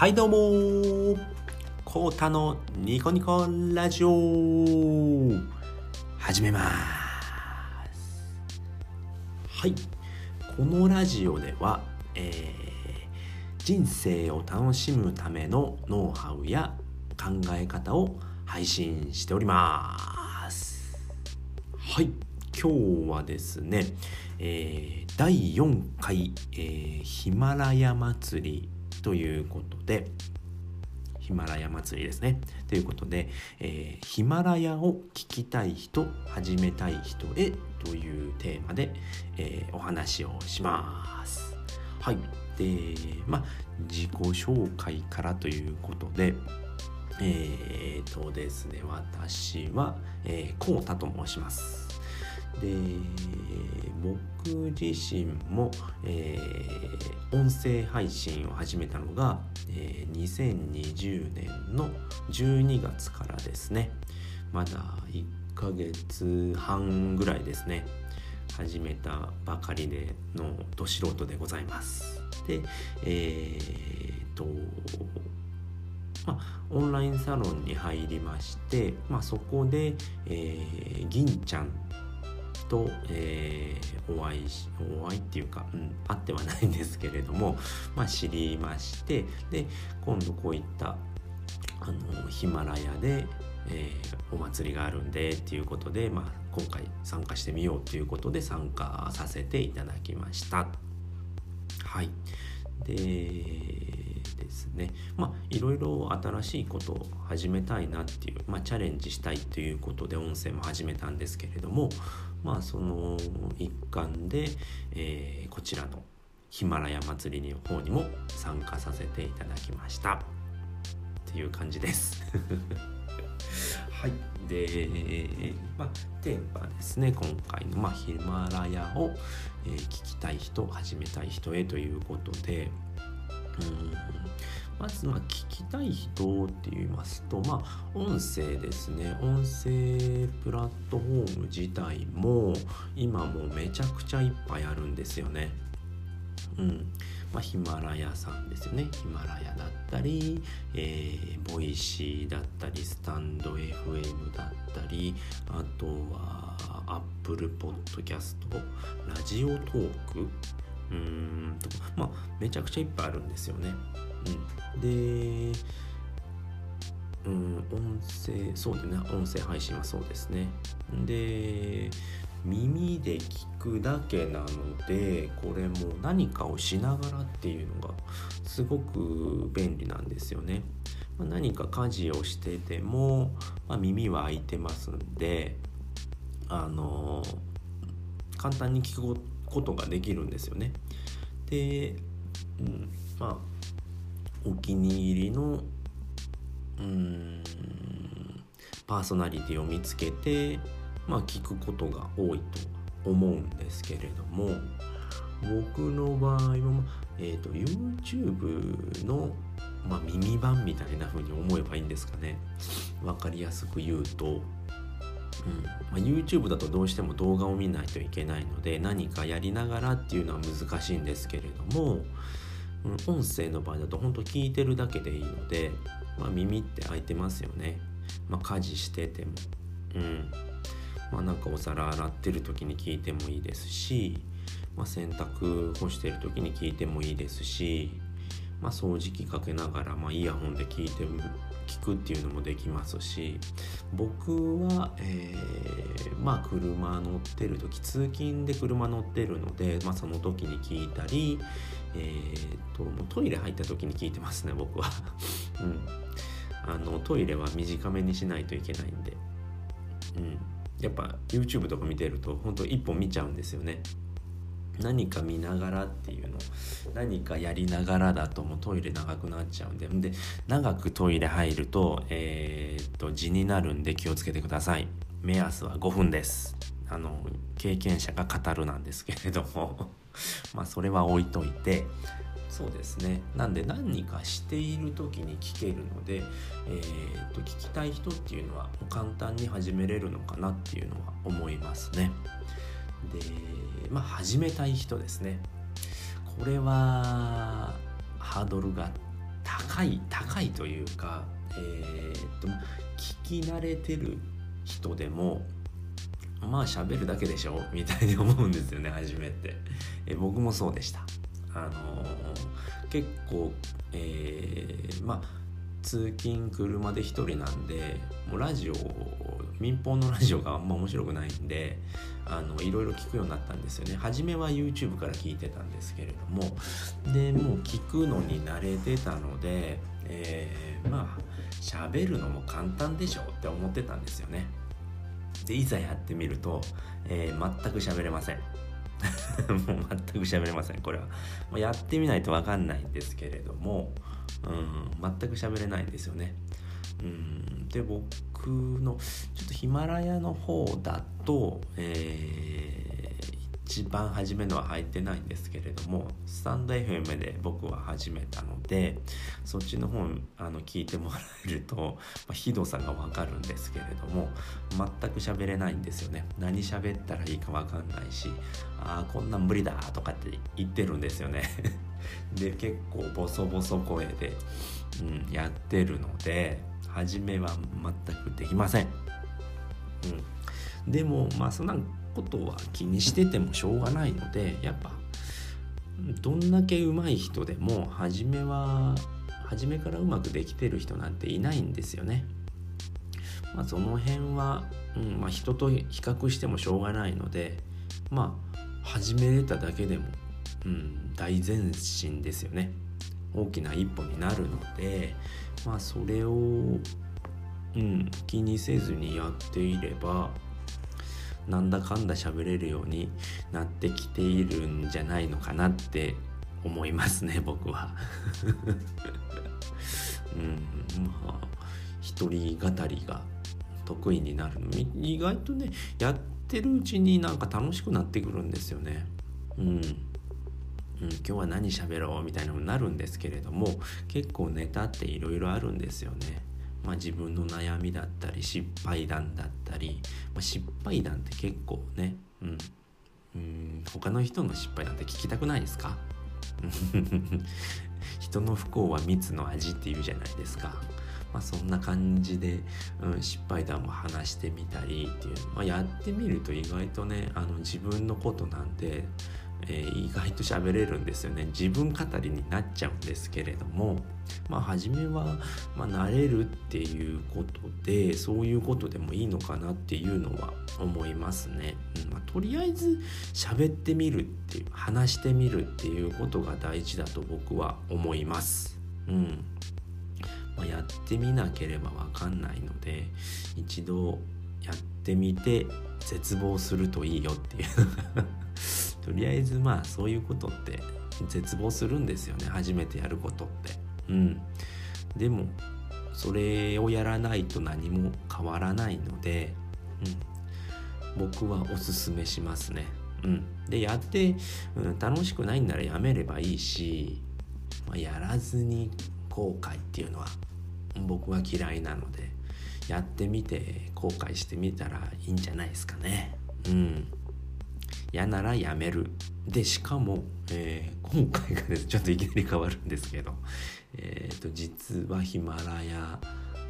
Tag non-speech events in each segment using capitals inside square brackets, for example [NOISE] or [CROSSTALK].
はいどうもコータのニコニコラジオ。始めます。はい。このラジオでは、えー、人生を楽しむためのノウハウや考え方を配信しております。はい。今日はですね、えー、第4回、えー、ヒマラヤ祭りということでヒマラヤ祭りですね。ということで、えー、ヒマラヤを聞きたい人、始めたい人へというテーマで、えー、お話をします。はい。で、まあ、自己紹介からということで、えー、とですね、私は、えー、コータと申します。で僕自身も、えー、音声配信を始めたのが、えー、2020年の12月からですね。まだ1ヶ月半ぐらいですね。始めたばかりでのど素人でございます。でえー、っとまあ、オンラインサロンに入りまして、まあ、そこで、えー、銀ちゃんと、えー、お会いしお会いっていうか、うん、会ってはないんですけれども、[LAUGHS] まあ、知りましてで今度こういったあのヒマラヤで、えー、お祭りがあるんでっていうことで、まあ、今回参加してみようということで参加させていただきました。はいでね。まあいろいろ新しいことを始めたいなっていう、まあ、チャレンジしたいということで音声も始めたんですけれどもまあその一環で、えー、こちらのヒマラヤ祭りの方にも参加させていただきました。っていう感じです。[LAUGHS] はい。で、まあ、テーマですね、今回の、まあ、ヒマラヤを、え、聞きたい人、始めたい人へということで、うん。まず、まあ、聞きたい人って言いますと、まあ、音声ですね。音声プラットフォーム自体も、今もうめちゃくちゃいっぱいあるんですよね。うん。まあ、ヒマラヤさんですよね。ヒマラヤだったり、えー、 Voicy だったり、 stand.fm だったり、あとは、 Apple Podcast、ラジオトーク、うんとまあめちゃくちゃいっぱいあるんですよね。うん、で、うん、音声そうだね音声配信はそうですね。で耳で聞くだけなのでこれも何かをしながらっていうのがすごく便利なんですよね。ま、何か家事をしてても、まあ、耳は開いてますんであの簡単に聞くことができるんですよね。で、うん、まあお気に入りのうんパーソナリティを見つけてまあ、聞くことが多いと思うんですけれども僕の場合は、えーと、YouTube の、まあ、耳版みたいな風に思えばいいんですかね分かりやすく言うと、うん。まあ、YouTube だとどうしても動画を見ないといけないので何かやりながらっていうのは難しいんですけれども、うん、音声の場合だと本当聞いてるだけでいいので、まあ、耳って開いてますよね、まあ、家事してても。うん。まあ、なんかお皿洗ってる時に聞いてもいいですし、まあ、洗濯干してる時に聞いてもいいですし、まあ、掃除機かけながら、まあ、イヤホンで聞いて聞くっていうのもできますし僕は、えー、まあ車乗ってる時通勤で車乗ってるので、まあ、その時に聞いたり、えーと、とトイレ入った時に聞いてますね僕は、[LAUGHS] うん、あのトイレは短めにしないといけないんで、うん、やっぱ YouTube とか見てると本当一本見ちゃうんですよね。何か見ながらっていうの。何かやりながらだともうトイレ長くなっちゃうんで。で長くトイレ入るとえー、っと字になるんで気をつけてください。目安は5分です。あの経験者が語るなんですけれども。[LAUGHS] まあそれは置いといて。そうですね。なんで何かしている時に聞けるので、えーと、聞きたい人っていうのは簡単に始めれるのかなっていうのは思いますね。でまあ始めたい人ですね。これはハードルが高い高いというかえー、っと聞き慣れてる人でもまあ喋るだけでしょみたいに思うんですよね初めて。え僕もそうでした。あのー、結構えー、まあ通勤車で一人なんでもうラジオ民放のラジオがあんま面白くないんであのいろいろ聞くようになったんですよね。初めは YouTube から聞いてたんですけれどもでもう聞くのに慣れてたので、えー、まあ喋るのも簡単でしょって思ってたんですよね。でいざやってみると、えー、全く喋れません。[LAUGHS] もう全く喋れませんこれは、ま、やってみないと分かんないんですけれども、うん、全く喋れないんですよね。うん。で僕のちょっとヒマラヤの方だと、え一番初めのは入ってないんですけれどもスタンド FM で僕は始めたのでそっちの方あの聞いてもらえると、まあ、ひどさがわかるんですけれども全く喋れないんですよね。何喋ったらいいかわかんないしああこんなん無理だとかって言ってるんですよね。[LAUGHS] で結構ボソボソ声で、うん、やってるので初めは全くできません、うん、でもまあそんなことは気にしててもしょうがないのでやっぱどんだけ上手い人でも初めは初めからうまくできてる人なんていないんですよね。まあ、その辺は、うんまあ、人と比較してもしょうがないのでまあ始めれただけでも、うん、大前進ですよね。大きな一歩になるのでまあそれを、うん、気にせずにやっていればなんだかんだ喋れるようになってきているんじゃないのかなって思いますね [LAUGHS] 僕は。うんまあ一人語りが得意になる意外とねやってるうちになんか楽しくなってくるんですよね。うん、うん、今日は何喋ろうみたいなのになるんですけれども結構ネタっていろいろあるんですよね。まあ、自分の悩みだったり失敗談だったり、まあ、失敗談って結構ね、うん、うん他の人の失敗談って聞きたくないですか？[LAUGHS] 人の不幸は蜜の味っていうじゃないですか。まあ、そんな感じで、うん、失敗談も話してみたりっていう、まあ、やってみると意外とねあの自分のことなんでえー、意外と喋れるんですよね。自分語りになっちゃうんですけれどもまあ初めは、まあ、慣れるっていうことでそういうことでもいいのかなっていうのは思いますね、うんまあ、とりあえず喋ってみるっていう話してみるっていうことが大事だと僕は思います。うん。まあ、やってみなければわかんないので一度やってみて絶望するといいよっていう。とりあえずまあそういうことって絶望するんですよね。初めてやることって。うん。でもそれをやらないと何も変わらないので、うん、僕はおすすめしますね。うん。でやって、うん、楽しくないんならやめればいいし、まあ、やらずに後悔っていうのは僕は嫌いなのでやってみて後悔してみたらいいんじゃないですかね。うん。嫌ならやめる。でしかも、えー、今回がですちょっといきなり変わるんですけど、えーと、実はヒマラヤ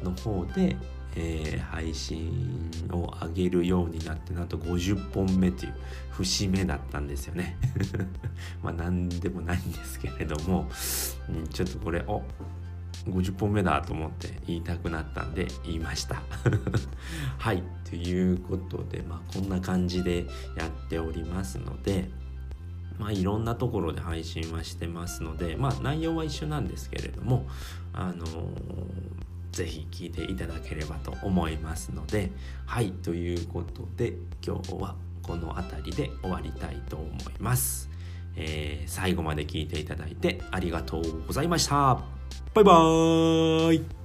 の方で、えー、配信を上げるようになってなんと50本目という節目だったんですよね。[LAUGHS] まあ何でもないんですけれども、うん、ちょっとこれお50本目だと思って言いたくなったんで言いました。[LAUGHS] はいということでまあこんな感じでやっておりますのでまあいろんなところで配信はしてますのでまあ内容は一緒なんですけれどもあのーぜひ聞いていただければと思いますのではいということで今日はこの辺りで終わりたいと思います、えー、最後まで聞いていただいてありがとうございました。バイバーイ。